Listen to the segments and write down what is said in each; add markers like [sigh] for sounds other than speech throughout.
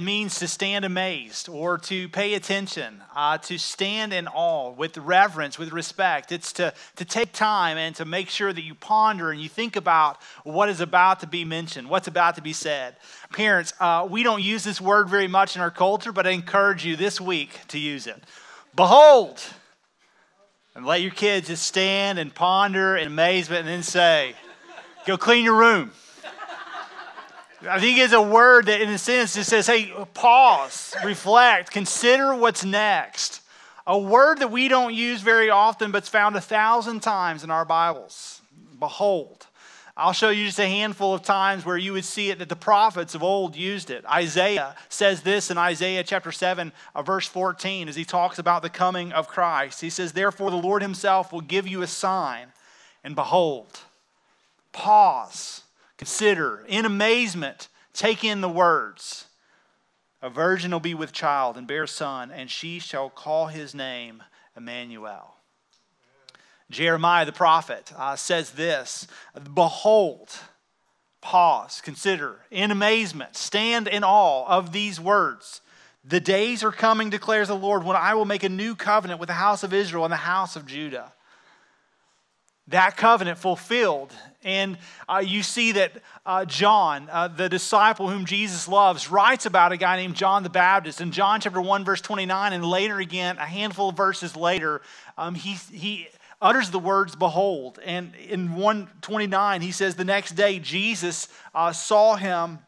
means to stand amazed or to pay attention, uh, to stand in awe with reverence, with respect. It's to, to take time and to make sure that you ponder and you think about what is about to be mentioned, what's about to be said. Parents, uh, we don't use this word very much in our culture, but I encourage you this week to use it. Behold, and let your kids just stand and ponder in amazement and then say, Go clean your room. I think it's a word that, in a sense, just says, hey, pause, reflect, consider what's next. A word that we don't use very often, but it's found a thousand times in our Bibles. Behold. I'll show you just a handful of times where you would see it that the prophets of old used it. Isaiah says this in Isaiah chapter 7, uh, verse 14, as he talks about the coming of Christ. He says, Therefore, the Lord himself will give you a sign, and behold, pause Consider, in amazement, take in the words. A virgin will be with child and bear a son, and she shall call his name Emmanuel. Jeremiah the prophet uh, says this Behold, pause, consider, in amazement, stand in awe of these words. The days are coming, declares the Lord, when I will make a new covenant with the house of Israel and the house of Judah that covenant fulfilled. And uh, you see that uh, John, uh, the disciple whom Jesus loves, writes about a guy named John the Baptist. In John chapter 1, verse 29, and later again, a handful of verses later, um, he, he utters the words, Behold. And in 129, he says, The next day, Jesus uh, saw him.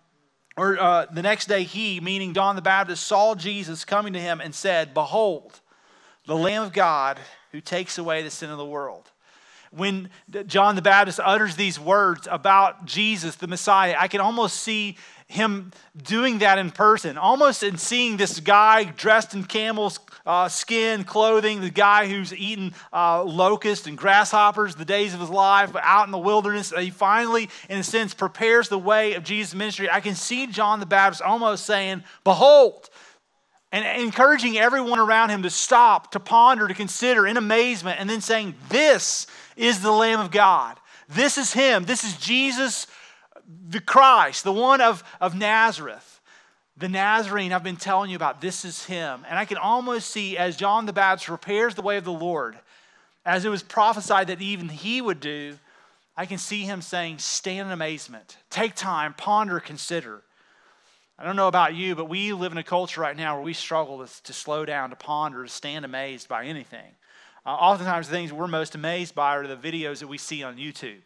Or uh, the next day, he, meaning John the Baptist, saw Jesus coming to him and said, Behold, the Lamb of God who takes away the sin of the world when John the Baptist utters these words about Jesus, the Messiah, I can almost see him doing that in person, almost in seeing this guy dressed in camel's uh, skin clothing, the guy who's eaten uh, locusts and grasshoppers the days of his life out in the wilderness. He finally, in a sense, prepares the way of Jesus' ministry. I can see John the Baptist almost saying, Behold, and encouraging everyone around him to stop, to ponder, to consider in amazement, and then saying, This is the Lamb of God. This is Him. This is Jesus, the Christ, the one of, of Nazareth. The Nazarene I've been telling you about, this is Him. And I can almost see as John the Baptist prepares the way of the Lord, as it was prophesied that even he would do, I can see him saying, Stand in amazement, take time, ponder, consider. I don't know about you, but we live in a culture right now where we struggle to, to slow down, to ponder, to stand amazed by anything. Uh, oftentimes, the things we're most amazed by are the videos that we see on YouTube.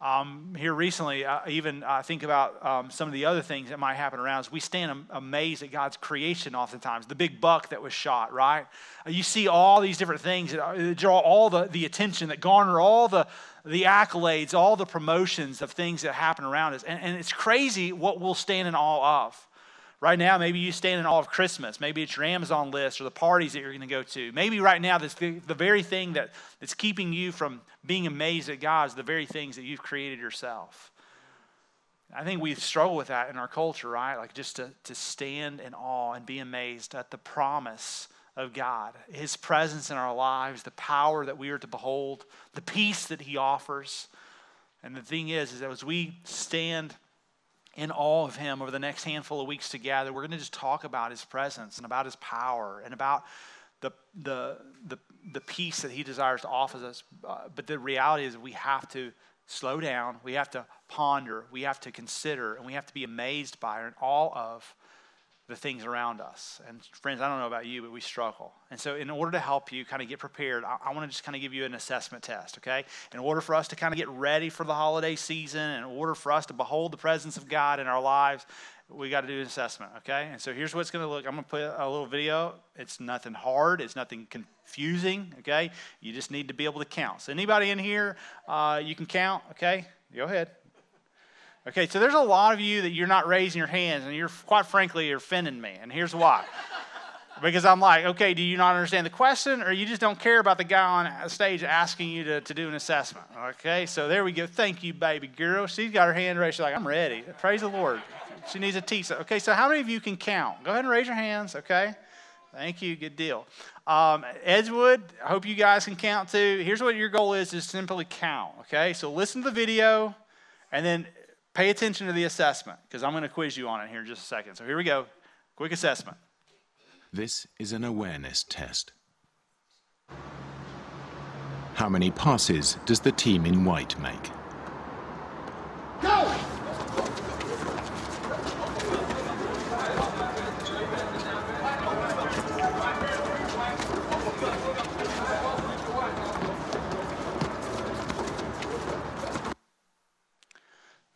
Um, here recently, I even uh, think about um, some of the other things that might happen around us. We stand amazed at God's creation oftentimes. The big buck that was shot, right? Uh, you see all these different things that, uh, that draw all the, the attention, that garner all the, the accolades, all the promotions of things that happen around us. And, and it's crazy what we'll stand in awe of. Right now, maybe you stand in awe of Christmas. Maybe it's your Amazon list or the parties that you're going to go to. Maybe right now, this, the, the very thing that, that's keeping you from being amazed at God is the very things that you've created yourself. I think we struggle with that in our culture, right? Like just to, to stand in awe and be amazed at the promise of God, His presence in our lives, the power that we are to behold, the peace that He offers. And the thing is, is that as we stand in awe of him over the next handful of weeks together. We're going to just talk about his presence and about his power and about the, the, the, the peace that he desires to offer us. Uh, but the reality is, we have to slow down, we have to ponder, we have to consider, and we have to be amazed by and all of the things around us. And friends, I don't know about you, but we struggle. And so, in order to help you kind of get prepared, I, I want to just kind of give you an assessment test, okay? In order for us to kind of get ready for the holiday season, in order for us to behold the presence of God in our lives, we got to do an assessment, okay? And so here's what it's going to look. I'm going to put a little video. It's nothing hard. It's nothing confusing, okay? You just need to be able to count. So anybody in here, uh, you can count, okay? Go ahead. Okay, so there's a lot of you that you're not raising your hands, and you're quite frankly you're offending me, and here's why. [laughs] because I'm like, okay, do you not understand the question, or you just don't care about the guy on stage asking you to, to do an assessment? Okay, so there we go. Thank you, baby girl. She's got her hand raised. She's like, I'm ready. Praise the Lord. She needs a teacher. Okay, so how many of you can count? Go ahead and raise your hands. Okay, thank you. Good deal. Um, Edgewood, I hope you guys can count too. Here's what your goal is: is simply count. Okay, so listen to the video, and then Pay attention to the assessment because I'm going to quiz you on it here in just a second. So here we go. Quick assessment. This is an awareness test. How many passes does the team in white make? Go!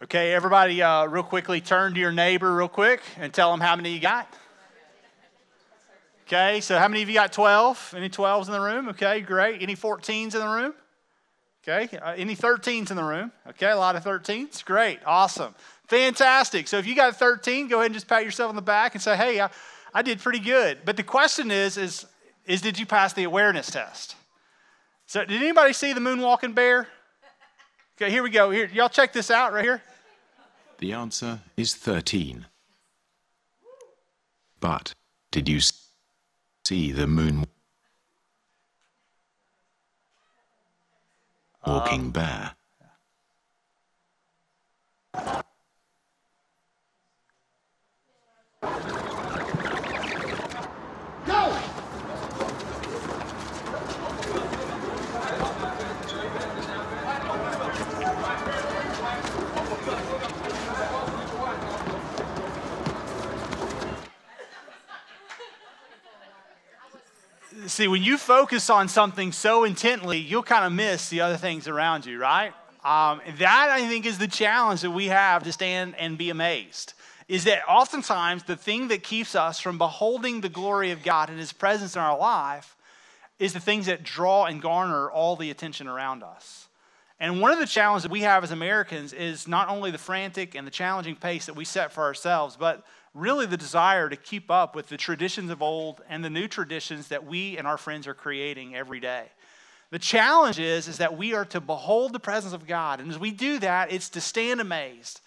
Okay, everybody, uh, real quickly turn to your neighbor real quick and tell them how many you got. Okay, so how many of you got 12? Any 12s in the room? Okay, great. Any 14s in the room? Okay, uh, any 13s in the room? Okay, a lot of 13s. Great, awesome, fantastic. So if you got a 13, go ahead and just pat yourself on the back and say, "Hey, I, I did pretty good." But the question is, is, is did you pass the awareness test? So did anybody see the moonwalking bear? Okay, here we go. Here, y'all check this out right here. The answer is 13. But did you see the moon walking um, bear? see, when you focus on something so intently, you'll kind of miss the other things around you, right? Um, that, I think, is the challenge that we have to stand and be amazed. Is that oftentimes the thing that keeps us from beholding the glory of God and His presence in our life is the things that draw and garner all the attention around us. And one of the challenges that we have as Americans is not only the frantic and the challenging pace that we set for ourselves, but really the desire to keep up with the traditions of old and the new traditions that we and our friends are creating every day. The challenge is, is that we are to behold the presence of God. And as we do that, it's to stand amazed.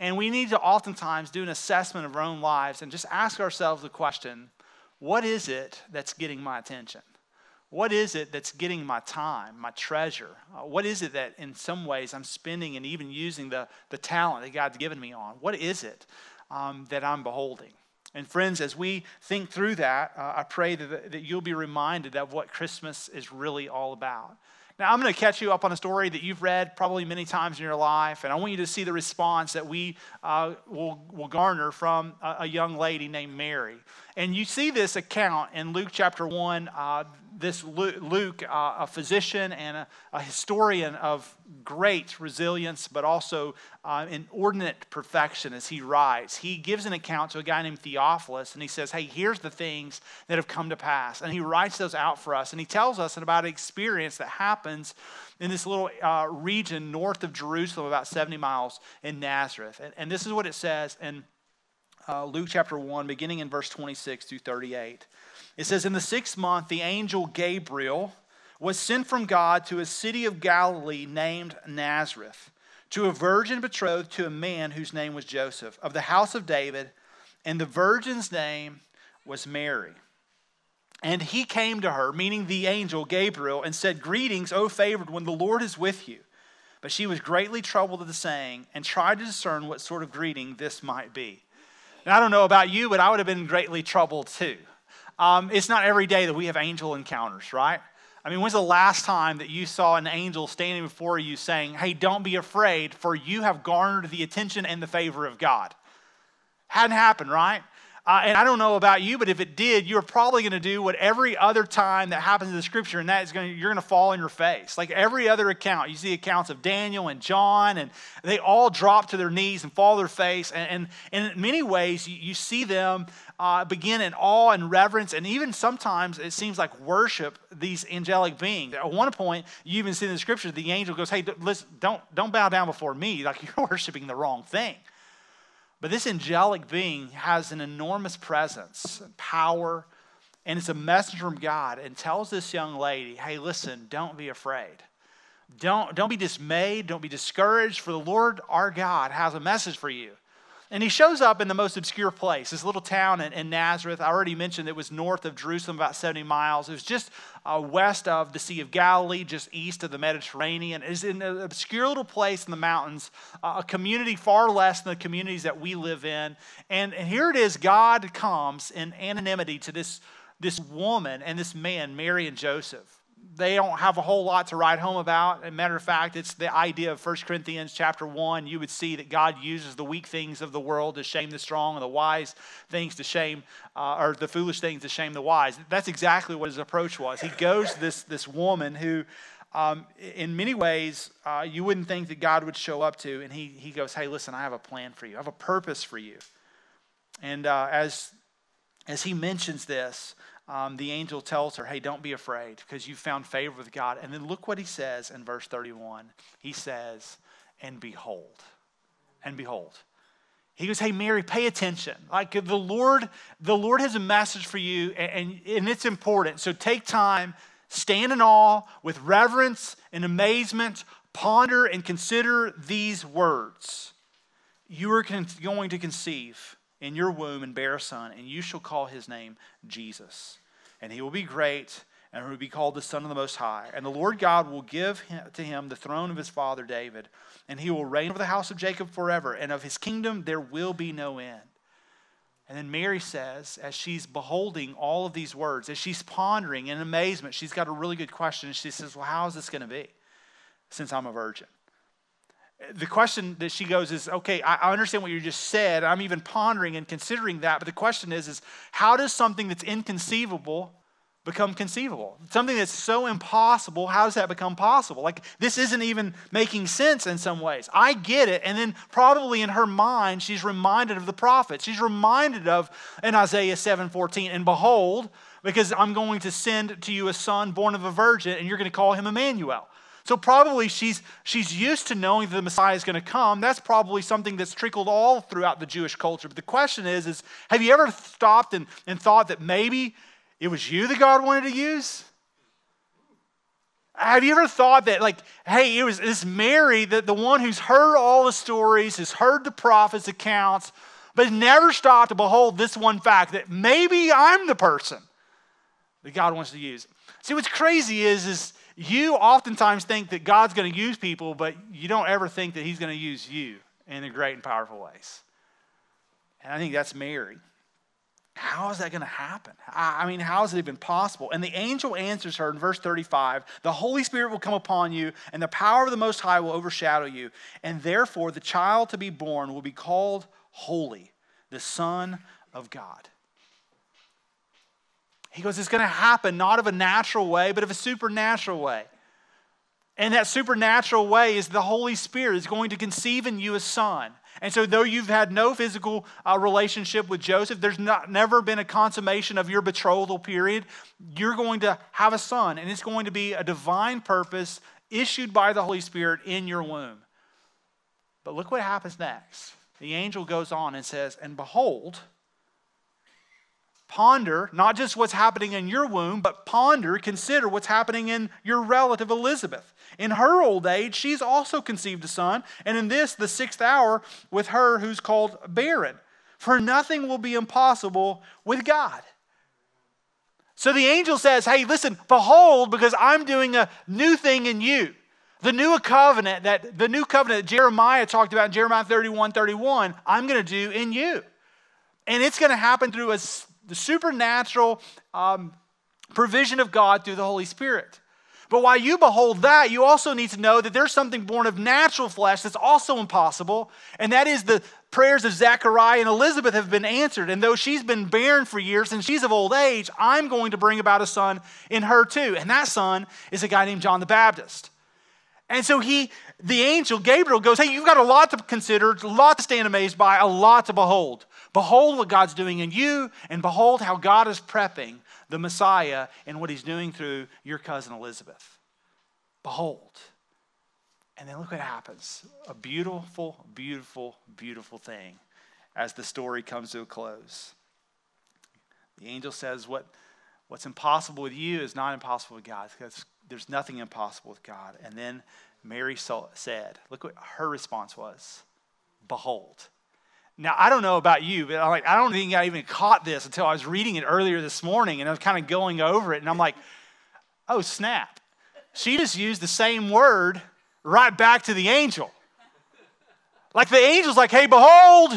And we need to oftentimes do an assessment of our own lives and just ask ourselves the question what is it that's getting my attention? What is it that's getting my time, my treasure? Uh, what is it that in some ways I'm spending and even using the, the talent that God's given me on? What is it um, that I'm beholding. And friends, as we think through that, uh, I pray that, that you'll be reminded of what Christmas is really all about. Now, I'm going to catch you up on a story that you've read probably many times in your life, and I want you to see the response that we uh, will, will garner from a, a, young lady named Mary. And you see this account in Luke chapter 1. Uh, this Luke, uh, a physician and a, a, historian of great resilience, but also uh, inordinate perfection, as he writes, he gives an account to a guy named Theophilus, and he says, Hey, here's the things that have come to pass. And he writes those out for us, and he tells us about an experience that happens in this little uh, region north of Jerusalem, about 70 miles in Nazareth. And, and this is what it says in uh, Luke chapter 1, beginning in verse 26 through 38. It says, In the sixth month, the angel Gabriel was sent from God to a city of Galilee named Nazareth, to a virgin betrothed to a man whose name was Joseph, of the house of David, and the virgin's name was Mary. And he came to her, meaning the angel Gabriel, and said, Greetings, O favored one, the Lord is with you. But she was greatly troubled at the saying and tried to discern what sort of greeting this might be. And I don't know about you, but I would have been greatly troubled too. Um, it's not every day that we have angel encounters, right? I mean, when's the last time that you saw an angel standing before you saying, Hey, don't be afraid, for you have garnered the attention and the favor of God? Hadn't happened, right? Uh, and I don't know about you, but if it did, you're probably going to do what every other time that happens in the scripture, and that is going you're going to fall on your face. Like every other account, you see accounts of Daniel and John, and they all drop to their knees and fall on their face. And, and, and in many ways, you, you see them uh, begin in awe and reverence, and even sometimes it seems like worship these angelic beings. At one point, you even see in the scripture, the angel goes, Hey, listen, don't, don't bow down before me. Like [laughs] you're worshiping the wrong thing. But this angelic being has an enormous presence and power, and it's a messenger from God and tells this young lady, hey, listen, don't be afraid. Don't, don't be dismayed. Don't be discouraged, for the Lord our God has a message for you. And he shows up in the most obscure place, this little town in, in, Nazareth. I already mentioned it was north of Jerusalem, about 70 miles. It was just uh, west of the Sea of Galilee, just east of the Mediterranean. It is in an obscure little place in the mountains, uh, a community far less than the communities that we live in. And, and here it is God comes in anonymity to this, this woman and this man, Mary and Joseph they don't have a whole lot to write home about. As a matter of fact, it's the idea of 1 Corinthians chapter 1. You would see that God uses the weak things of the world to shame the strong and the wise things to shame, uh, or the foolish things to shame the wise. That's exactly what his approach was. He goes to this, this woman who, um, in many ways, uh, you wouldn't think that God would show up to, and he, he goes, Hey, listen, I have a plan for you, I have a purpose for you. And uh, as, as he mentions this, um, the angel tells her, Hey, don't be afraid because you found favor with God. And then look what he says in verse 31. He says, And behold, and behold. He goes, Hey, Mary, pay attention. Like the Lord, the Lord has a message for you, and, and it's important. So take time, stand in awe with reverence and amazement, ponder and consider these words. You are con- going to conceive in your womb and bear a son, and you shall call his name Jesus and he will be great and he will be called the Son of the Most High. And the Lord God will give to him the throne of his father David, and he will reign over the house of Jacob forever, and of his kingdom there will be no end. And then Mary says, as she's beholding all of these words, as she's pondering in amazement, she's got a really good question. She says, Well, how is this going to be since I'm a virgin? The question that she goes is, okay, I understand what you just said. I'm even pondering and considering that. But the question is, is how does something that's inconceivable become conceivable? Something that's so impossible, how does that become possible? Like this isn't even making sense in some ways. I get it. And then probably in her mind, she's reminded of the prophet. She's reminded of in Isaiah 7:14, and behold, because I'm going to send to you a son born of a virgin, and you're going to call him Emmanuel. So probably she's, she's used to knowing that the Messiah is going to come. That's probably something that's trickled all throughout the Jewish culture. But the question is, is have you ever stopped and, and thought that maybe it was you that God wanted to use? Have you ever thought that, like, hey, it was this Mary, the, the one who's heard all the stories, has heard the prophets' accounts, but never stopped to behold this one fact that maybe I'm the person that God wants to use. See, what's crazy is, is you oftentimes think that God's going to use people, but you don't ever think that He's going to use you in the great and powerful ways. And I think that's Mary. How is that going to happen? I mean, how is it even possible? And the angel answers her in verse 35 The Holy Spirit will come upon you, and the power of the Most High will overshadow you. And therefore, the child to be born will be called Holy, the Son of God. He goes, It's going to happen not of a natural way, but of a supernatural way. And that supernatural way is the Holy Spirit is going to conceive in you a son. And so, though you've had no physical uh, relationship with Joseph, there's not, never been a consummation of your betrothal period, you're going to have a son, and it's going to be a divine purpose issued by the Holy Spirit in your womb. But look what happens next. The angel goes on and says, And behold, ponder not just what's happening in your womb, but ponder, consider what's happening in your relative Elizabeth. In her old age, she's also conceived a son, and in this, the sixth hour, with her who's called barren. For nothing will be impossible with God. So the angel says, Hey, listen, behold, because I'm doing a new thing in you. The new covenant that the new covenant that Jeremiah talked about in Jeremiah 31 31, I'm going to do in you. And it's going to happen through a the supernatural um, provision of God through the Holy Spirit. But while you behold that, you also need to know that there's something born of natural flesh that's also impossible, and that is the prayers of Zechariah and Elizabeth have been answered. And though she's been barren for years and she's of old age, I'm going to bring about a son in her too. And that son is a guy named John the Baptist. And so he, the angel Gabriel goes, Hey, you've got a lot to consider, a lot to stand amazed by, a lot to behold. Behold what God's doing in you, and behold how God is prepping the Messiah and what he's doing through your cousin Elizabeth. Behold. And then look what happens a beautiful, beautiful, beautiful thing as the story comes to a close. The angel says, what, What's impossible with you is not impossible with God, because there's nothing impossible with God. And then Mary said, Look what her response was Behold. Now, I don't know about you, but I'm like, I don't think I even caught this until I was reading it earlier this morning and I was kind of going over it. And I'm like, oh, snap. She just used the same word right back to the angel. Like the angel's like, hey, behold.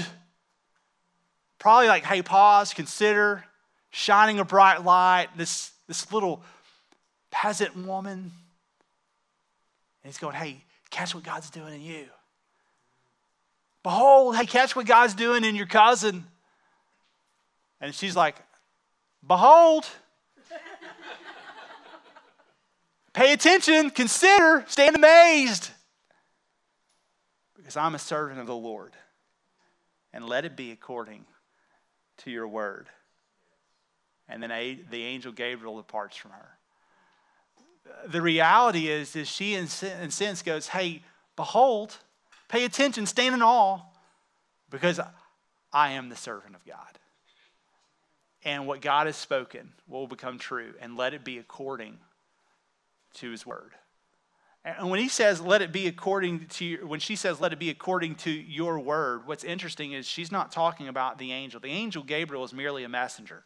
Probably like, hey, pause, consider, shining a bright light, this, this little peasant woman. And he's going, hey, catch what God's doing in you. Behold, hey, catch what God's doing in your cousin. And she's like, Behold, pay attention, consider, stand amazed. Because I'm a servant of the Lord. And let it be according to your word. And then the angel Gabriel departs from her. The reality is, is she in sense goes, Hey, behold, Pay attention, stand in awe, because I am the servant of God. And what God has spoken will become true, and let it be according to his word. And when he says, let it be according to, your, when she says, let it be according to your word, what's interesting is she's not talking about the angel. The angel Gabriel is merely a messenger.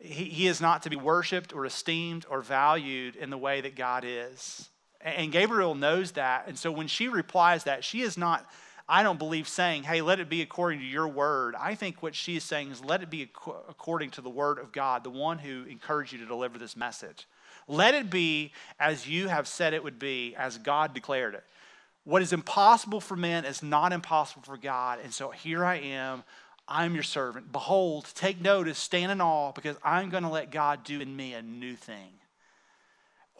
He, he is not to be worshiped or esteemed or valued in the way that God is. And Gabriel knows that. And so when she replies that, she is not, I don't believe, saying, hey, let it be according to your word. I think what she is saying is, let it be according to the word of God, the one who encouraged you to deliver this message. Let it be as you have said it would be, as God declared it. What is impossible for men is not impossible for God. And so here I am. I'm your servant. Behold, take notice, stand in awe, because I'm going to let God do in me a new thing.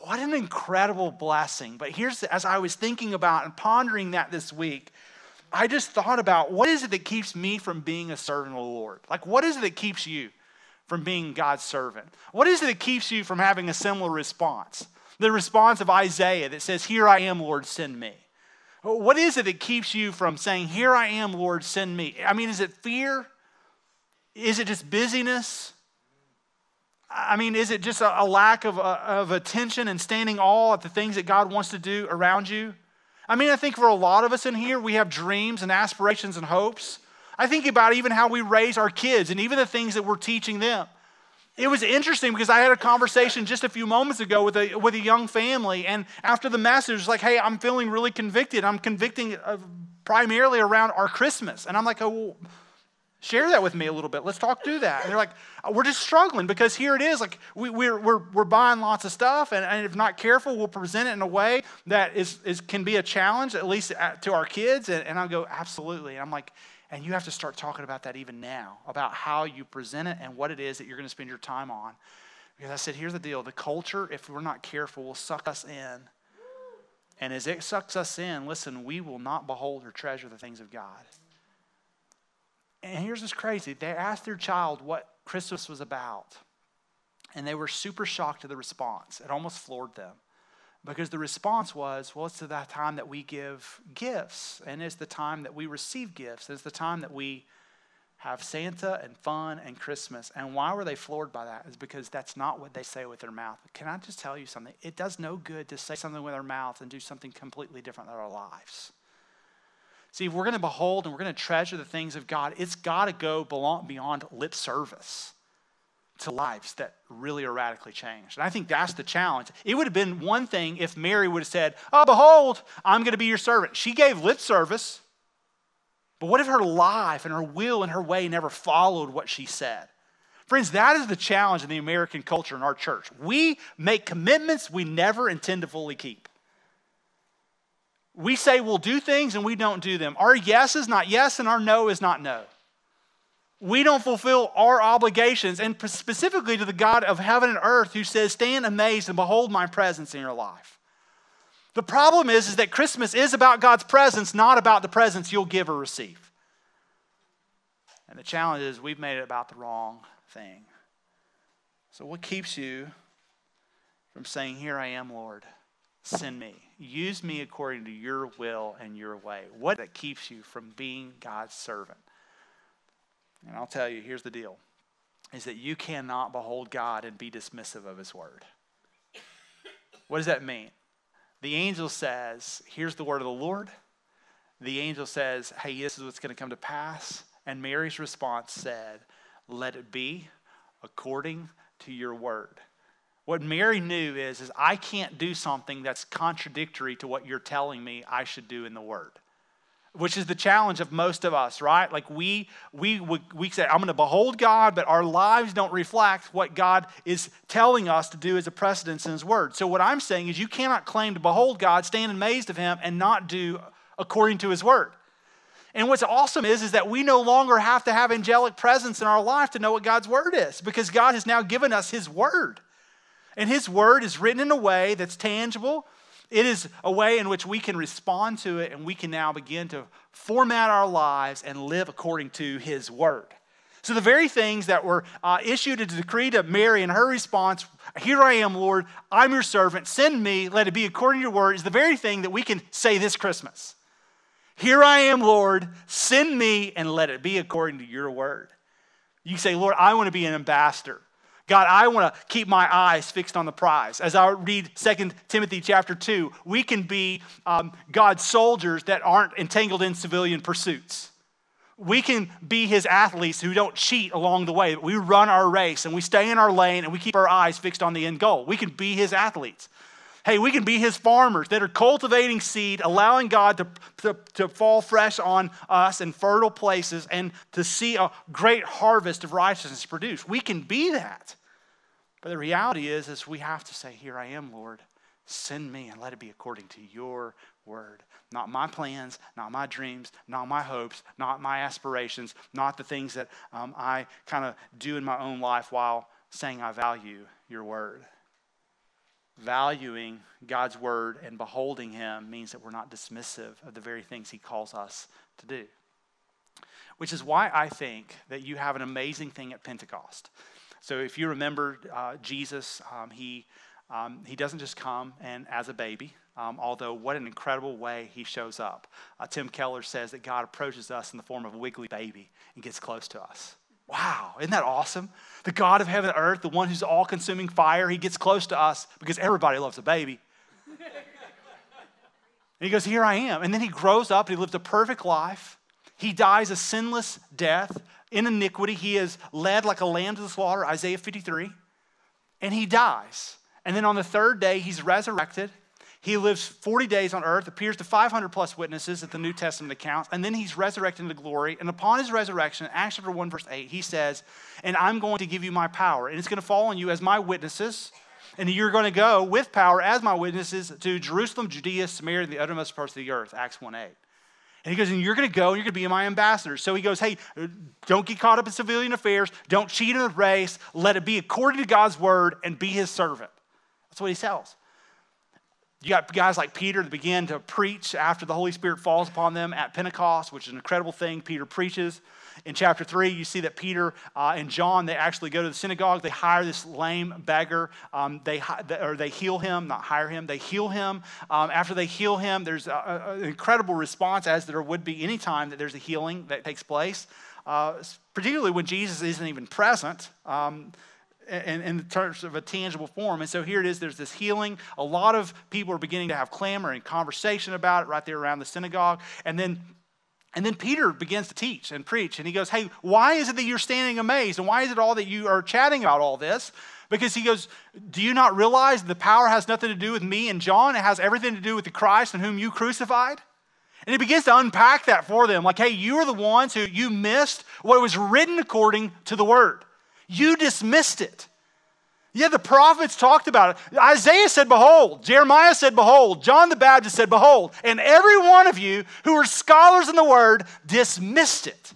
What an incredible blessing. But here's, as I was thinking about and pondering that this week, I just thought about what is it that keeps me from being a servant of the Lord? Like, what is it that keeps you from being God's servant? What is it that keeps you from having a similar response? The response of Isaiah that says, Here I am, Lord, send me. What is it that keeps you from saying, Here I am, Lord, send me? I mean, is it fear? Is it just busyness? I mean, is it just a, lack of, uh, of attention and standing all at the things that God wants to do around you? I mean, I think for a lot of us in here, we have dreams and aspirations and hopes. I think about even how we raise our kids and even the things that we're teaching them. It was interesting because I had a conversation just a few moments ago with a, with a young family, and after the message, like, hey, I'm feeling really convicted. I'm convicting uh, primarily around our Christmas. And I'm like, oh, well, Share that with me a little bit. Let's talk through that. And they're like, uh, we're just struggling because here it is. Like, we, we're, we're, we're buying lots of stuff, and, and if not careful, we'll present it in a way that is, is, can be a challenge, at least uh, to our kids. And, and I'll go, absolutely. And I'm like, and you have to start talking about that even now, about how you present it and what it is that you're going to spend your time on. Because I said, here's the deal the culture, if we're not careful, will suck us in. And as it sucks us in, listen, we will not behold or treasure the things of God. And here's what's crazy they asked their child what Christmas was about. And they were super shocked at the response. It almost floored them. Because the response was, well, it's the time that we give gifts, and it's the time that we receive gifts, it's the time that we have Santa and fun and Christmas. And why were they floored by that? Is because that's not what they say with their mouth. Can I just tell you something? It does no good to say something with our mouth and do something completely different in our lives. See, if we're going to behold and we're going to treasure the things of God, it's got to go beyond lip service to lives that really are radically changed. And I think that's the challenge. It would have been one thing if Mary would have said, Oh, behold, I'm going to be your servant. She gave lip service, but what if her life and her will and her way never followed what she said? Friends, that is the challenge in the American culture in our church. We make commitments we never intend to fully keep. We say we'll do things and we don't do them. Our yes is not yes and our no is not no. We don't fulfill our obligations, and specifically to the God of heaven and earth who says, Stand amazed and behold my presence in your life. The problem is, is that Christmas is about God's presence, not about the presence you'll give or receive. And the challenge is we've made it about the wrong thing. So, what keeps you from saying, Here I am, Lord? Send me. Use me according to your will and your way. What that keeps you from being God's servant? And I'll tell you, here's the deal is that you cannot behold God and be dismissive of his word. What does that mean? The angel says, Here's the word of the Lord. The angel says, Hey, this is what's going to come to pass. And Mary's response said, Let it be according to your word. What Mary knew is, is I can't do something that's contradictory to what you're telling me I should do in the word which is the challenge of most of us, right? Like we we we say, I'm going to behold God, but our lives don't reflect what God is telling us to do as a precedence in His Word. So what I'm saying is, you cannot claim to behold God, stand amazed of Him, and not do according to His Word. And what's awesome is, is that we no longer have to have angelic presence in our life to know what God's Word is, because God has now given us His Word. And His Word is written in a way that's tangible, it is a way in which we can respond to it and we can now begin to format our lives and live according to His Word. So, the very things that were uh, issued a decree to Mary and her response, Here I am, Lord, I'm your servant, send me, let it be according to your word, is the very thing that we can say this Christmas. Here I am, Lord, send me, and let it be according to your word. You say, Lord, I want to be an ambassador. God, I want to keep my eyes fixed on the prize. As I read 2 Timothy chapter 2, we can be um, God's soldiers that aren't entangled in civilian pursuits. We can be his athletes who don't cheat along the way. We run our race and we stay in our lane and we keep our eyes fixed on the end goal. We can be his athletes. Hey, we can be his farmers that are cultivating seed, allowing God to, to, to, fall fresh on us in fertile places and to see a great harvest of righteousness produced. We can be that. But the reality is, is we have to say, Here I am, Lord. Send me and let it be according to your word. Not my plans, not my dreams, not my hopes, not my aspirations, not the things that um, I kind of do in my own life while saying I value your word valuing God's word and beholding Him means that we're not dismissive of the very things He calls us to do. Which is why I think that you have an amazing thing at Pentecost. So if you remember uh, Jesus, um, he, um, he doesn't just come and as a baby, um, although what an incredible way he shows up. Uh, Tim Keller says that God approaches us in the form of a wiggly baby and gets close to us. Wow, isn't that awesome? The God of heaven and earth, the one who's all consuming fire, he gets close to us because everybody loves a baby. and he goes, Here I am. And then he grows up and he lives a perfect life. He dies a sinless death. In iniquity, he is led like a lamb to the slaughter, Isaiah 53. And he dies. And then on the third day, he's resurrected. He lives 40 days on earth, appears to 500 plus witnesses at the New Testament accounts, and then he's resurrected into glory. And upon his resurrection, Acts chapter 1, verse 8, he says, And I'm going to give you my power, and it's going to fall on you as my witnesses. And you're going to go with power as my witnesses to Jerusalem, Judea, Samaria, and the uttermost parts of the earth. Acts 1 8. And he goes, and you're going to go and you're going to be my ambassador. So he goes, hey, don't get caught up in civilian affairs. Don't cheat in the race. Let it be according to God's word and be his servant. That's what he tells. You got guys like Peter that begin to preach after the Holy Spirit falls upon them at Pentecost, which is an incredible thing. Peter preaches. In chapter 3, you see that Peter uh, and John, they actually go to the synagogue. They hire this lame beggar. Um, they, or they heal him, not hire him. They heal him. Um, after they heal him, there's an incredible response, as there would be any time that there's a healing that takes place, uh, particularly when Jesus isn't even present. Um, in, in terms of a tangible form. And so here it is there's this healing. A lot of people are beginning to have clamor and conversation about it right there around the synagogue. And then and then Peter begins to teach and preach, and he goes, Hey, why is it that you're standing amazed? And why is it all that you are chatting about all this? Because he goes, Do you not realize the power has nothing to do with me and John? It has everything to do with the Christ in whom you crucified? And he begins to unpack that for them. Like, hey, you are the ones who you missed what was written according to the word. You dismissed it. Yeah, the prophets talked about it. Isaiah said, Behold. Jeremiah said, Behold. John the Baptist said, Behold. And every one of you who are scholars in the word dismissed it.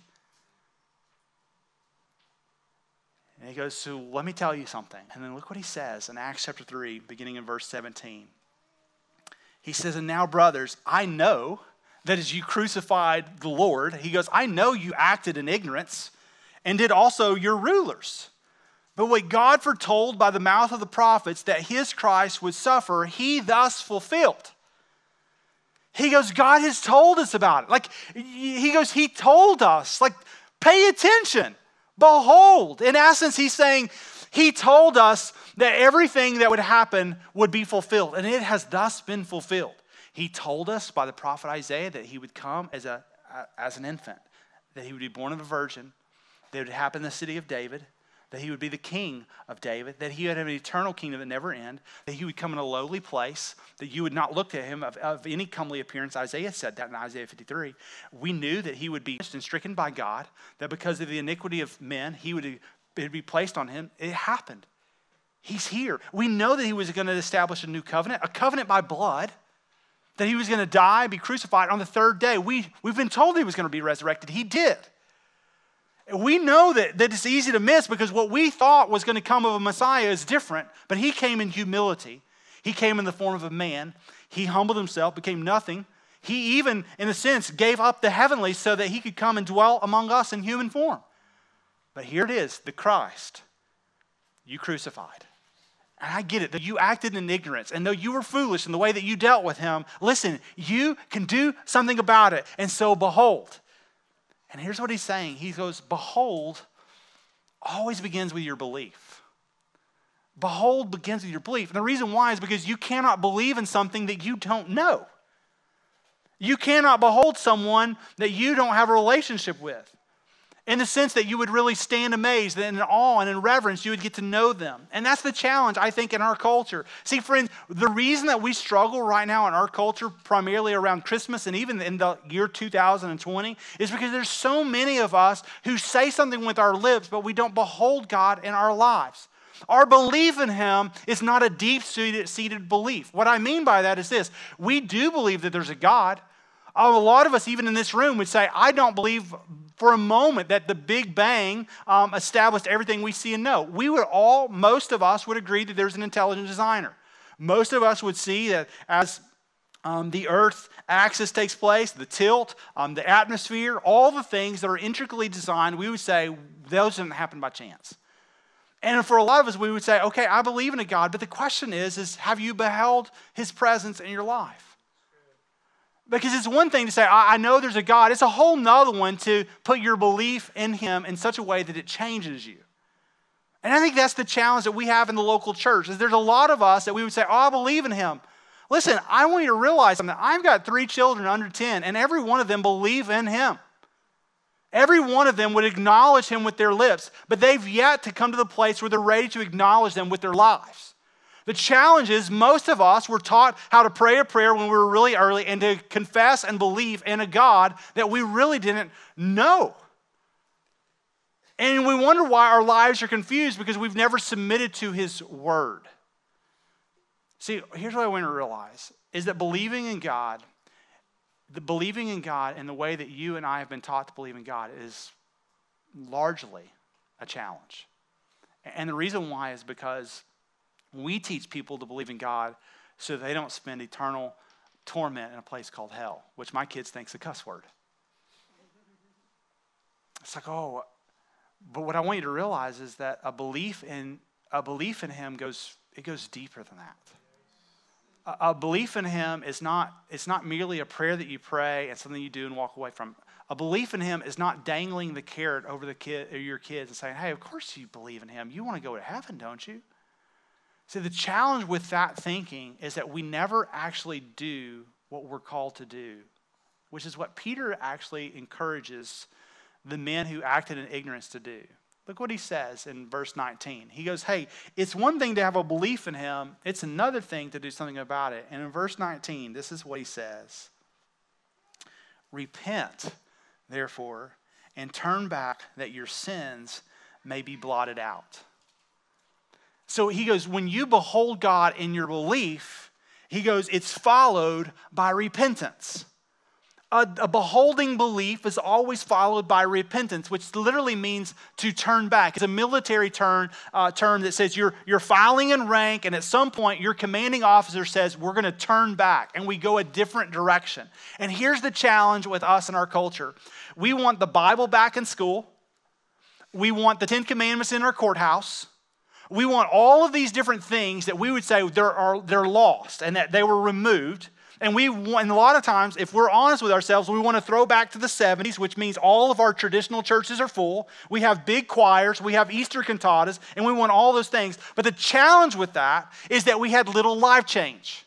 And he goes, So let me tell you something. And then look what he says in Acts chapter 3, beginning in verse 17. He says, And now, brothers, I know that as you crucified the Lord, he goes, I know you acted in ignorance and did also your rulers. But what God foretold by the mouth of the prophets that his Christ would suffer, he thus fulfilled. He goes, God has told us about it. Like, he goes, He told us, like, pay attention. Behold. In essence, he's saying, He told us that everything that would happen would be fulfilled, and it has thus been fulfilled. He told us by the prophet Isaiah that he would come as, a, as an infant that he would be born of a virgin, that would happen in the city of David, that he would be the king of David, that he would have an eternal kingdom that never end, that he would come in a lowly place, that you would not look to him of, of any comely appearance. Isaiah said that in Isaiah 53. We knew that he would be and stricken by God, that because of the iniquity of men, he would be placed on him. It happened. He's here. We know that he was going to establish a new covenant, a covenant by blood, that he was going to die, be crucified on the third day. We, we've been told he was going to be resurrected. He did. We know that, that it's easy to miss because what we thought was going to come of a Messiah is different, but he came in humility. He came in the form of a man. He humbled himself, became nothing. He even, in a sense, gave up the heavenly so that he could come and dwell among us in human form. But here it is the Christ you crucified. And I get it that you acted in ignorance. And though you were foolish in the way that you dealt with him, listen, you can do something about it. And so, behold. And here's what he's saying He goes, Behold always begins with your belief. Behold begins with your belief. And the reason why is because you cannot believe in something that you don't know. You cannot behold someone that you don't have a relationship with in the sense that you would really stand amazed and in awe and in reverence you would get to know them. And that's the challenge i think in our culture. See friends the reason that we struggle right now in our culture primarily around christmas and even in the year 2020 is because there's so many of us who say something with our lips but we don't behold god in our lives. Our belief in him is not a deep seated belief. What i mean by that is this. We do believe that there's a god a lot of us, even in this room, would say, I don't believe for a moment that the Big Bang um, established everything we see and know. We would all, most of us would agree that there's an intelligent designer. Most of us would see that as um, the Earth axis takes place, the tilt, um, the atmosphere, all the things that are intricately designed, we would say those didn't happen by chance. And for a lot of us, we would say, okay, I believe in a God, but the question is, is have you beheld his presence in your life? Because it's one thing to say, I, know there's a God. It's a whole nother one to put your belief in Him in such a way that it changes you. And I think that's the challenge that we have in the local church. Is there's a lot of us that we would say, "Oh, I believe in Him." Listen, I want you to realize something. I've got three children under 10, and every one of them believe in Him. Every one of them would acknowledge Him with their lips, but they've yet to come to the place where they're ready to acknowledge them with their lives. The challenge is most of us were taught how to pray a prayer when we were really early and to confess and believe in a God that we really didn't know. And we wonder why our lives are confused because we've never submitted to His Word. See, here's what I want to realize is that believing in God, the believing in God in the way that you and I have been taught to believe in God is largely a challenge. And the reason why is because we teach people to believe in God so they don't spend eternal torment in a place called hell, which my kids think's a cuss word. It's like, oh, but what I want you to realize is that a belief in a belief in him goes it goes deeper than that. A, belief in him is not it's not merely a prayer that you pray and something you do and walk away from. A belief in him is not dangling the carrot over the kid or your kids and saying, "Hey, of course you believe in him. You want to go to heaven, don't you?" See, the challenge with that thinking is that we never actually do what we're called to do, which is what Peter actually encourages the men who acted in ignorance to do. Look what he says in verse 19. He goes, Hey, it's one thing to have a belief in him, it's another thing to do something about it. And in verse 19, this is what he says Repent, therefore, and turn back that your sins may be blotted out. So he goes, when you behold God in your belief, he goes, it's followed by repentance. A, a, beholding belief is always followed by repentance, which literally means to turn back. It's a military term, uh, term that says you're, you're filing in rank, and at some point, your commanding officer says, We're going to turn back, and we go a different direction. And here's the challenge with us in our culture we want the Bible back in school, we want the Ten Commandments in our courthouse. We want all of these different things that we would say they're, are, they're lost and that they were removed. And we and a lot of times, if we're honest with ourselves, we want to throw back to the 70s, which means all of our traditional churches are full. We have big choirs, we have Easter cantatas, and we want all those things. But the challenge with that is that we had little life change.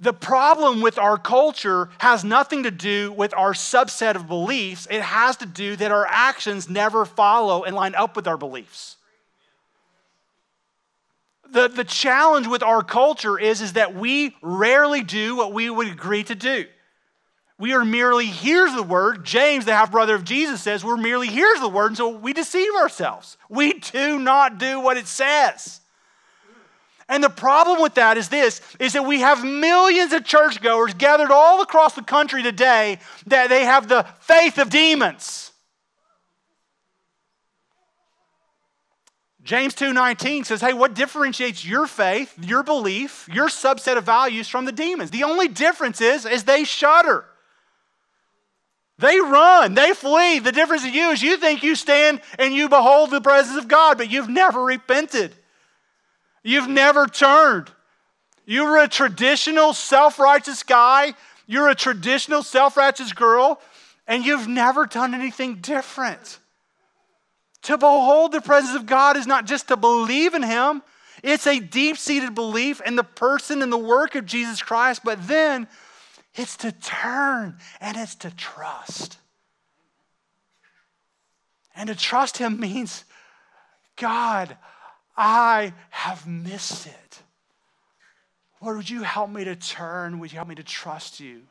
The problem with our culture has nothing to do with our subset of beliefs. It has to do that our actions never follow and line up with our beliefs. The, the challenge with our culture is, is that we rarely do what we would agree to do. We are merely hears the word. James, the half brother of Jesus, says we're merely hears the word, and so we deceive ourselves. We do not do what it says. And the problem with that is this is that we have millions of churchgoers gathered all across the country today that they have the faith of demons. James 2:19 says, "Hey, what differentiates your faith, your belief, your subset of values from the demons? The only difference is is they shudder. They run, they flee. The difference in you is you think you stand and you behold the presence of God, but you've never repented. You've never turned. You were a traditional self righteous guy. You're a traditional self righteous girl, and you've never done anything different. To behold the presence of God is not just to believe in Him, it's a deep seated belief in the person and the work of Jesus Christ, but then it's to turn and it's to trust. And to trust Him means, God, I have missed it. Lord, would you help me to turn? Would you help me to trust you?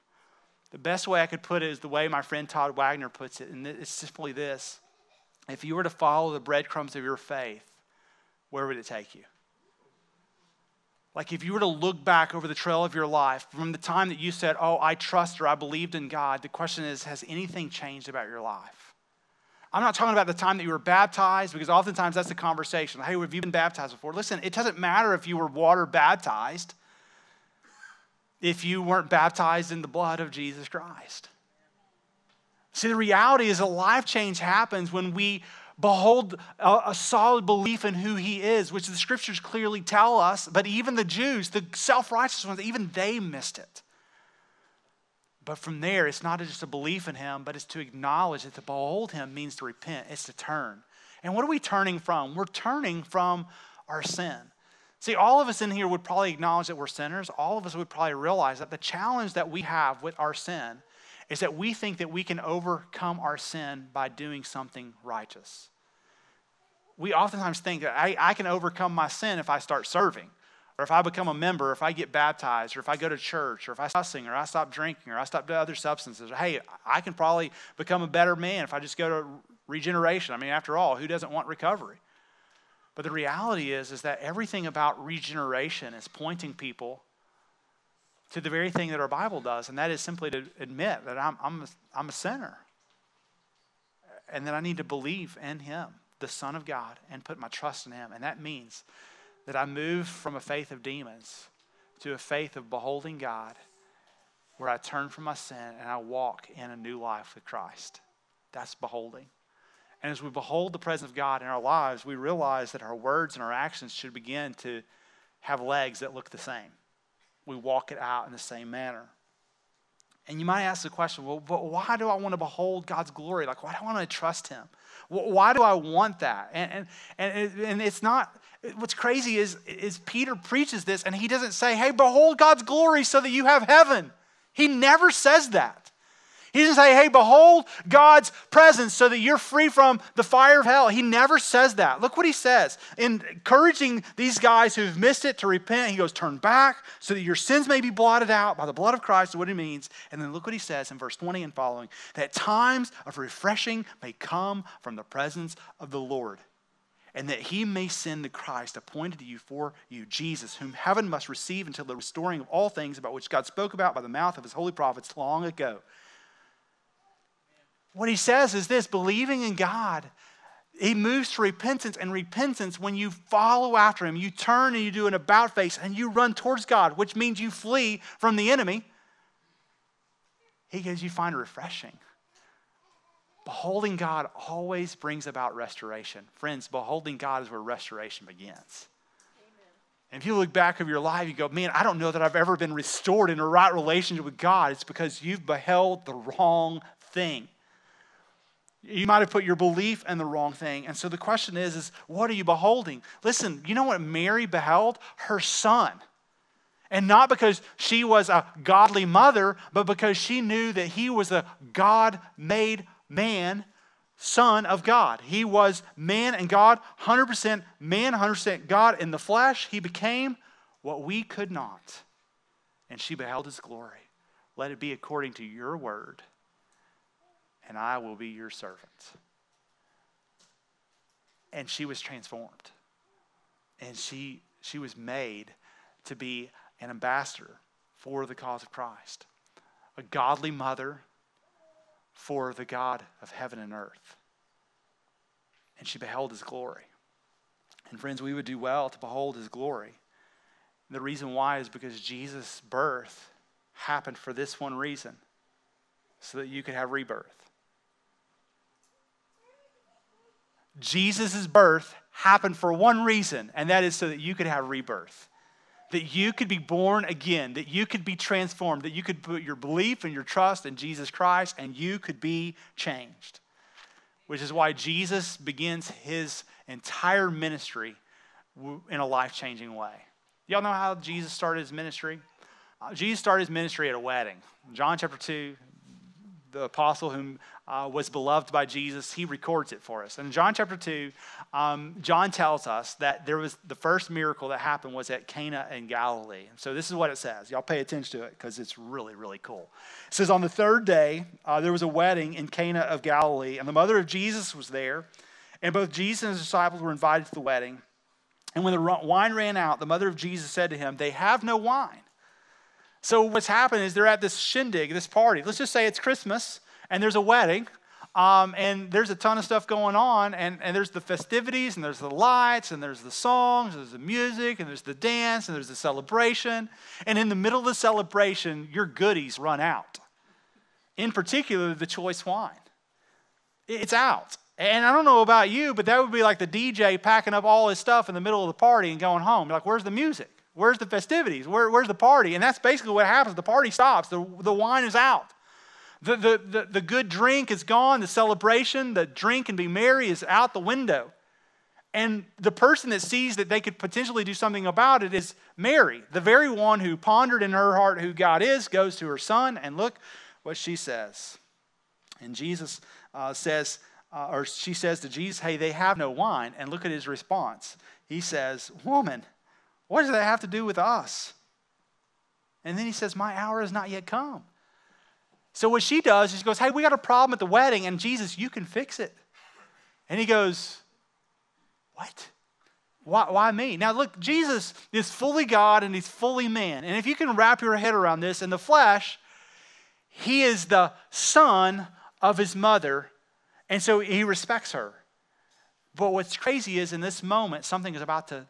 The best way I could put it is the way my friend Todd Wagner puts it, and it's simply this if you were to follow the breadcrumbs of your faith, where would it take you? Like if you were to look back over the trail of your life from the time that you said, Oh, I trust or I believed in God, the question is, has anything changed about your life? I'm not talking about the time that you were baptized, because oftentimes that's the conversation. Hey, have you been baptized before? Listen, it doesn't matter if you were water baptized if you weren't baptized in the blood of Jesus Christ. See, the reality is a life change happens when we behold a, a, solid belief in who he is, which the scriptures clearly tell us, but even the Jews, the self righteous ones, even they missed it. But from there, it's not just a belief in him, but it's to acknowledge that to behold him means to repent, it's to turn. And what are we turning from? We're turning from our sin. See, all of us in here would probably acknowledge that we're sinners. All of us would probably realize that the challenge that we have with our sin is that we think that we can overcome our sin by doing something righteous. We oftentimes think that I, I can overcome my sin if I start serving or if I become a member, if I get baptized, or if I go to church, or if I stop singing, or I stop drinking, or I stop doing other substances, hey, I can probably become a better man if I just go to regeneration. I mean, after all, who doesn't want recovery? But the reality is, is that everything about regeneration is pointing people to the very thing that our Bible does, and that is simply to admit that I'm, I'm, a, I'm a sinner and that I need to believe in Him, the Son of God, and put my trust in Him. And that means that I move from a faith of demons to a faith of beholding God, where I turn from my sin and I walk in a new life with Christ. That's beholding. And as we behold the presence of God in our lives, we realize that our words and our actions should begin to have legs that look the same. We walk it out in the same manner. And you might ask the question, well, but why do I want to behold God's glory? Like, why do I want to trust Him? Why do I want that? And, and, and, and it's not, what's crazy is, is Peter preaches this and he doesn't say, hey, behold God's glory so that you have heaven. He never says that. He doesn't say, hey, behold God's presence so that you're free from the fire of hell. He never says that. Look what he says. In encouraging these guys who've missed it to repent, he goes, turn back so that your sins may be blotted out by the blood of Christ, what he means. And then look what he says in verse 20 and following that times of refreshing may come from the presence of the Lord and that he may send the Christ appointed to you for you, Jesus, whom heaven must receive until the restoring of all things about which God spoke about by the mouth of his holy prophets long ago. What he says is this believing in God, he moves to repentance, and repentance, when you follow after him, you turn and you do an about face and you run towards God, which means you flee from the enemy. He gives you find refreshing. Beholding God always brings about restoration. Friends, beholding God is where restoration begins. And if you look back of your life, you go, man, I don't know that I've ever been restored in a right relationship with God. It's because you've beheld the wrong thing. You might have put your belief in the wrong thing. And so the question is, is what are you beholding? Listen, you know what Mary beheld? Her son. And not because she was a godly mother, but because she knew that he was a God made man, son of God. He was man and God, 100% man, 100% God in the flesh. He became what we could not. And she beheld his glory. Let it be according to your word, and I will be your servant. And she was transformed. And she, she was made to be an ambassador for the cause of Christ, a godly mother for the God of heaven and earth. And she beheld his glory. And friends, we would do well to behold his glory. The reason why is because Jesus' birth happened for this one reason so that you could have rebirth. Jesus' birth happened for one reason, and that is so that you could have rebirth that you could be born again, that you could be transformed, that you could put your belief and your trust in Jesus Christ and you could be changed. Which is why Jesus begins his entire ministry in a life changing way. Y'all know how Jesus started his ministry? Uh, Jesus started his ministry at a wedding. John chapter 2, the apostle whom uh, was beloved by Jesus, he records it for us. And in John chapter 2, um, John tells us that there was the first miracle that happened was at Cana in Galilee. So this is what it says. Y'all pay attention to it because it's really, really cool. It says, On the third day, uh, there was a wedding in Cana of Galilee, and the mother of Jesus was there. And both Jesus and his disciples were invited to the wedding. And when the wine ran out, the mother of Jesus said to him, They have no wine. So what's happened is they're at this shindig, this party. Let's just say it's Christmas and there's a wedding, um, and there's a ton of stuff going on, and, and there's the festivities, and there's the lights, and there's the songs, and there's the music, and there's the dance, and there's the celebration. And in the middle of the celebration, your goodies run out. In particular, the choice wine. It's out. And I don't know about you, but that would be like the DJ packing up all his stuff in the middle of the party and going home. Like, where's the music? Where's the festivities? Where, where's the party? And that's basically what happens. The party stops, the, the wine is out. The, the, the, the good drink is gone, the celebration, the drink and be merry is out the window. And the person that sees that they could potentially do something about it is Mary, the very one who pondered in her heart who God is, goes to her son, and look what she says. And Jesus uh, says, uh, or she says to Jesus, Hey, they have no wine. And look at his response. He says, Woman, what does that have to do with us? And then he says, My hour has not yet come. So what she does is she goes, Hey, we got a problem at the wedding, and Jesus, you can fix it. And he goes, What? Why, why me? Now, look, Jesus is fully God and he's fully man. And if you can wrap your head around this, in the flesh, he is the son of his mother, and so he respects her. But what's crazy is in this moment, something is about to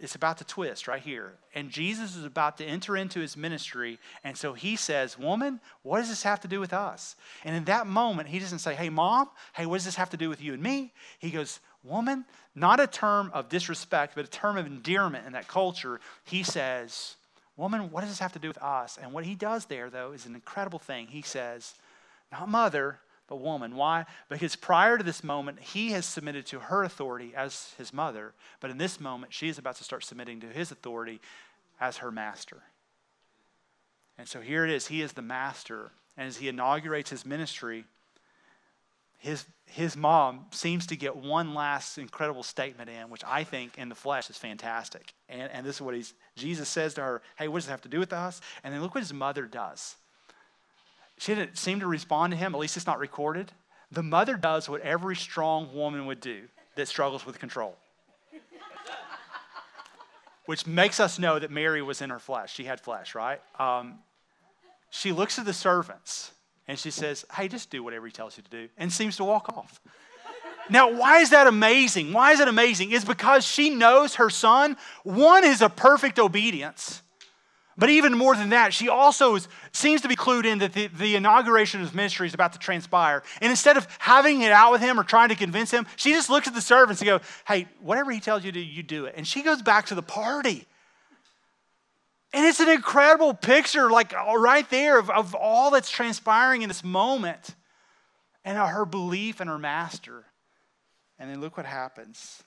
it's about to twist right here. And Jesus is about to enter into his ministry. And so he says, Woman, what does this have to do with us? And in that moment, he doesn't say, Hey, mom, hey, what does this have to do with you and me? He goes, Woman, not a term of disrespect, but a term of endearment in that culture. He says, Woman, what does this have to do with us? And what he does there, though, is an incredible thing. He says, Not mother, but woman. Why? Because prior to this moment, he has submitted to her authority as his mother, but in this moment, she is about to start submitting to his authority as her master. And so here it is. He is the master. And as he inaugurates his ministry, his, his mom seems to get one last incredible statement in, which I think in the flesh is fantastic. And, and this is what he's, Jesus says to her, Hey, what does it have to do with us? And then look what his mother does. She didn't seem to respond to him, at least it's not recorded. The mother does what every strong woman would do that struggles with control. Which makes us know that Mary was in her flesh. She had flesh, right? Um, she looks at the servants and she says, Hey, just do whatever he tells you to do, and seems to walk off. Now, why is that amazing? Why is it amazing? It's because she knows her son, one is a perfect obedience. But even more than that, she also is, seems to be clued in that the, the inauguration of his ministry is about to transpire. And instead of having it out with him or trying to convince him, she just looks at the servants and goes, Hey, whatever he tells you to, you do it. And she goes back to the party. And it's an incredible picture, like uh, right there, of, of all that's transpiring in this moment and her belief in her master. And then look what happens.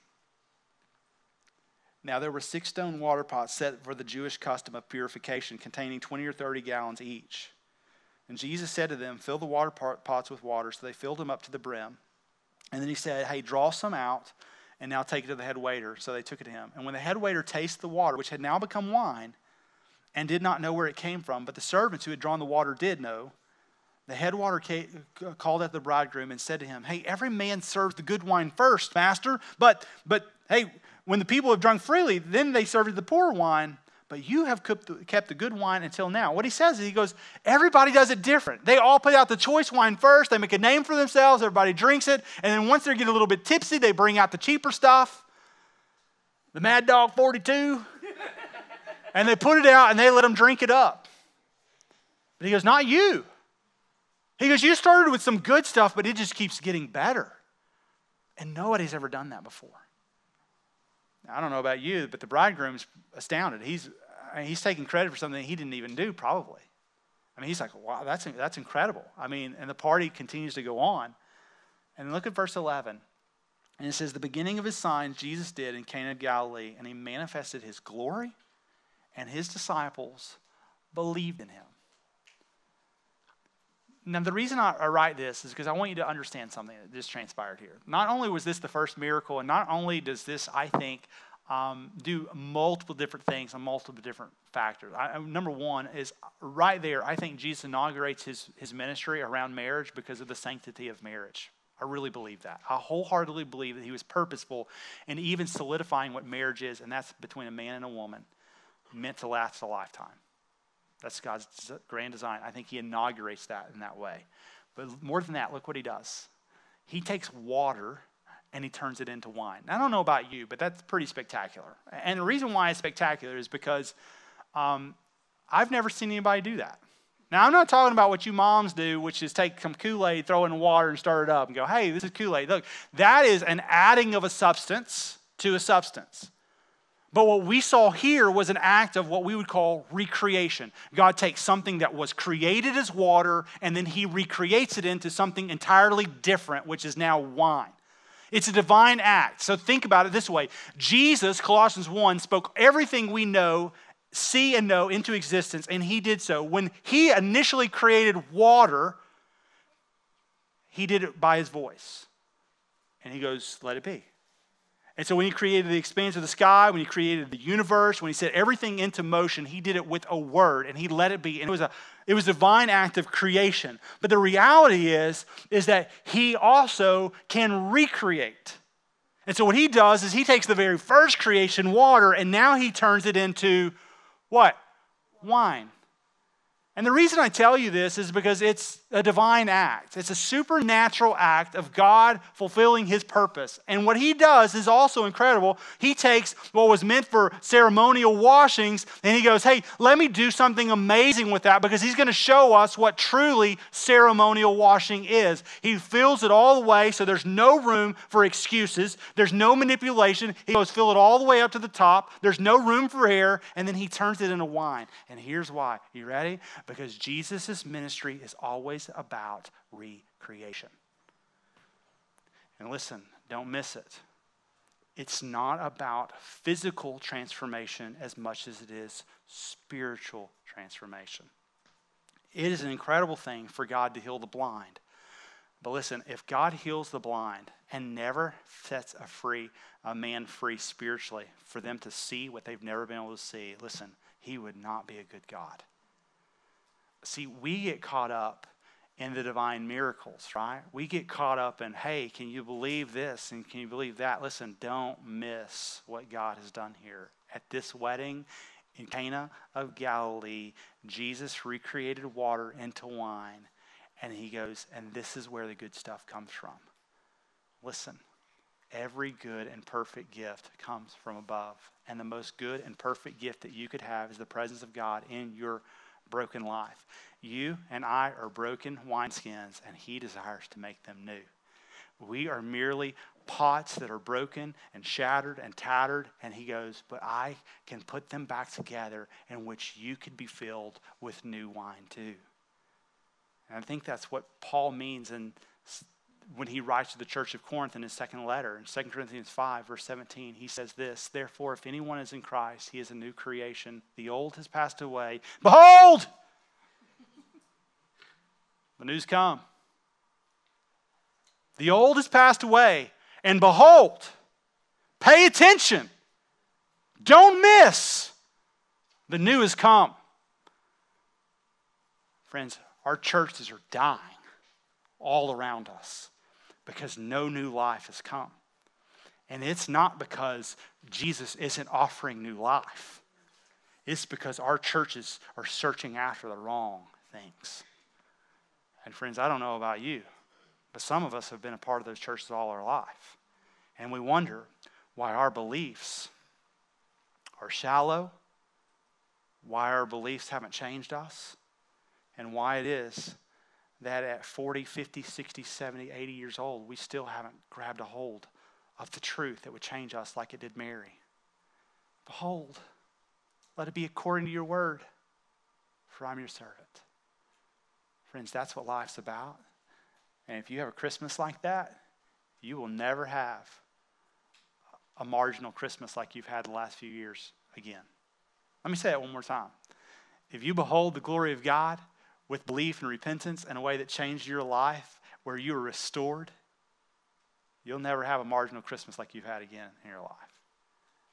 Now there were six stone water pots set for the Jewish custom of purification, containing 20 or 30 gallons each. And Jesus said to them, Fill the water pots with water. So they filled them up to the brim. And then he said, Hey, draw some out and now take it to the head waiter. So they took it to him. And when the head waiter tasted the water, which had now become wine, and did not know where it came from, but the servants who had drawn the water did know, the head waiter called out the bridegroom and said to him, Hey, every man serves the good wine first, master. But, but hey, when the people have drunk freely, then they serve the poor wine. But you have kept the good wine until now. What he says is, he goes, everybody does it different. They all put out the choice wine first. They make a name for themselves. Everybody drinks it. And then once they get a little bit tipsy, they bring out the cheaper stuff. The Mad Dog 42. [laughs] and they put it out and they let them drink it up. But he goes, not you. He goes, You started with some good stuff, but it just keeps getting better. And nobody's ever done that before. I don't know about you, but the bridegroom's astounded. He's, I mean, he's taking credit for something he didn't even do, probably. I mean, he's like, wow, that's, that's incredible. I mean, and the party continues to go on. And look at verse 11. And it says, The beginning of his signs Jesus did in Cana of Galilee, and he manifested his glory, and his disciples believed in him. Now, the reason I, write this is because I want you to understand something that just transpired here. Not only was this the first miracle, and not only does this, I think, um, do multiple different things on multiple different factors. I, number one is right there, I think Jesus inaugurates his, his ministry around marriage because of the sanctity of marriage. I really believe that. I wholeheartedly believe that he was purposeful in even solidifying what marriage is, and that's between a man and a woman, meant to last a lifetime. That's God's grand design. I think he inaugurates that in that way. But more than that, look what he does. He takes water and he turns it into wine. Now, I don't know about you, but that's pretty spectacular. And the reason why it's spectacular is because um, I've never seen anybody do that. Now, I'm not talking about what you moms do, which is take some Kool Aid, throw it in water, and stir it up and go, hey, this is Kool Aid. Look, that is an adding of a substance to a substance. But what we saw here was an act of what we would call recreation. God takes something that was created as water and then he recreates it into something entirely different, which is now wine. It's a divine act. So think about it this way Jesus, Colossians 1, spoke everything we know, see, and know into existence, and he did so. When he initially created water, he did it by his voice. And he goes, Let it be. And so when he created the expanse of the sky, when he created the universe, when he set everything into motion, he did it with a word and he let it be. And it was a it was a divine act of creation. But the reality is is that he also can recreate. And so what he does is he takes the very first creation, water, and now he turns it into what? Wine. And the reason I tell you this is because it's a divine act. It's a supernatural act of God fulfilling his purpose. And what he does is also incredible. He takes what was meant for ceremonial washings and he goes, Hey, let me do something amazing with that because he's going to show us what truly ceremonial washing is. He fills it all the way so there's no room for excuses, there's no manipulation. He goes, Fill it all the way up to the top, there's no room for air, and then he turns it into wine. And here's why. You ready? Because Jesus' ministry is always about recreation. And listen, don't miss it. It's not about physical transformation as much as it is spiritual transformation. It is an incredible thing for God to heal the blind. But listen, if God heals the blind and never sets a free a man free spiritually for them to see what they've never been able to see, listen, he would not be a good God. See, we get caught up in the divine miracles, right? We get caught up in, hey, can you believe this and can you believe that? Listen, don't miss what God has done here. At this wedding in Cana of Galilee, Jesus recreated water into wine, and he goes, and this is where the good stuff comes from. Listen, every good and perfect gift comes from above. And the most good and perfect gift that you could have is the presence of God in your broken life. You and I are broken wineskins, and He desires to make them new. We are merely pots that are broken and shattered and tattered, and He goes, But I can put them back together in which you could be filled with new wine too. And I think that's what Paul means in when he writes to the church of Corinth in his second letter, in 2 Corinthians 5, verse 17, he says this Therefore, if anyone is in Christ, he is a new creation. The old has passed away. Behold! The news come. The old has passed away, and behold, pay attention. Don't miss. The new has come. Friends, our churches are dying all around us because no new life has come. And it's not because Jesus isn't offering new life, it's because our churches are searching after the wrong things. And, friends, I don't know about you, but some of us have been a part of those churches all our life. And we wonder why our beliefs are shallow, why our beliefs haven't changed us, and why it is that at 40, 50, 60, 70, 80 years old, we still haven't grabbed a hold of the truth that would change us like it did Mary. Behold, let it be according to your word, for I'm your servant. Friends, that's what life's about. And if you have a Christmas like that, you will never have a marginal Christmas like you've had the last few years again. Let me say it one more time. If you behold the glory of God, with belief and repentance in a way that changed your life, where you were restored, you'll never have a marginal Christmas like you've had again in your life.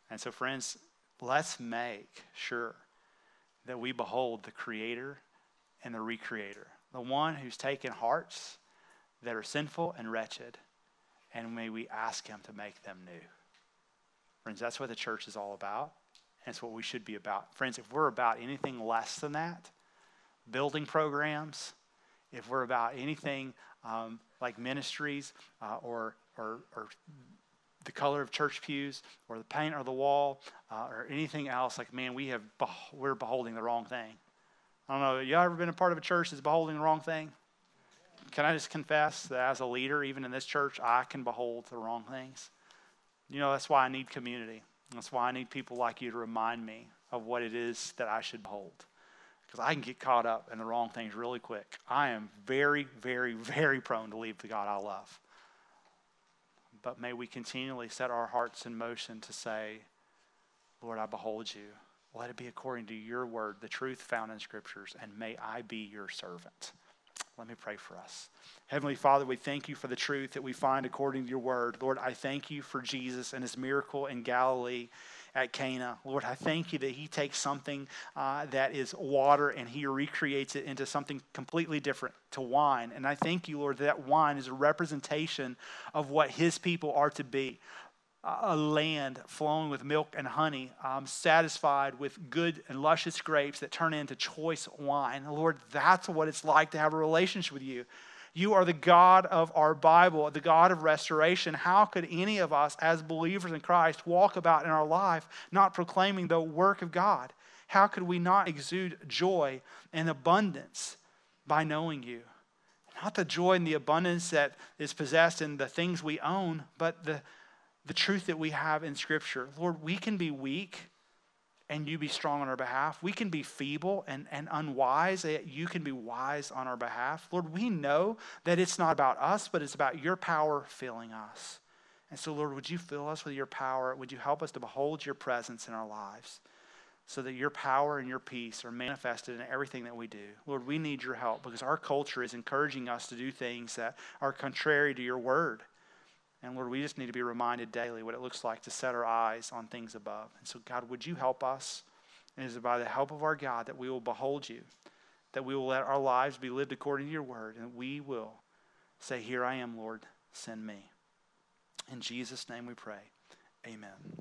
And so, friends, let's make sure that we behold the Creator and the Recreator, the one who's taken hearts that are sinful and wretched, and may we ask Him to make them new. Friends, that's what the church is all about, and it's what we should be about. Friends, if we're about anything less than that, building programs, if we're about anything um, like ministries uh, or, or, or, the color of church pews or the paint or the wall uh, or anything else, like, man, we have, we're beholding the wrong thing. I don't know, you ever been a part of a church that's beholding the wrong thing? Can I just confess that as a leader, even in this church, I can behold the wrong things? You know, that's why I need community. That's why I need people like you to remind me of what it is that I should behold because I can get caught up in the wrong things really quick. I am very, very, very prone to leave the God I love. But may we continually set our hearts in motion to say, Lord, I behold you. Let it be according to your word, the truth found in scriptures, and may I be your servant. Let me pray for us. Heavenly Father, we thank you for the truth that we find according to your word. Lord, I thank you for Jesus and his miracle in Galilee at Cana. Lord, I thank you that He takes something uh, that is water and He recreates it into something completely different to wine. And I thank you, Lord, that, that wine is a representation of what His people are to be a land flowing with milk and honey, um, satisfied with good and luscious grapes that turn into choice wine. Lord, that's what it's like to have a relationship with you. You are the God of our Bible, the God of restoration. How could any of us, as believers in Christ, walk about in our life not proclaiming the work of God? How could we not exude joy and abundance by knowing you? Not the joy and the abundance that is possessed in the things we own, but the, the truth that we have in Scripture. Lord, we can be weak and you be strong on our behalf. We can be feeble and, and unwise, yet you can be wise on our behalf. Lord, we know that it's not about us, but it's about your power filling us. And so, Lord, would you fill us with your power? Would you help us to behold your presence in our lives so that your power and your peace are manifested in everything that we do? Lord, we need your help because our culture is encouraging us to do things that are contrary to your word. And Lord, we just need to be reminded daily what it looks like to set our eyes on things above. And so, God, would you help us? And it is by the help of our God that we will behold you, that we will let our lives be lived according to your word, and we will say, Here I am, Lord, send me. In Jesus' name we pray. Amen.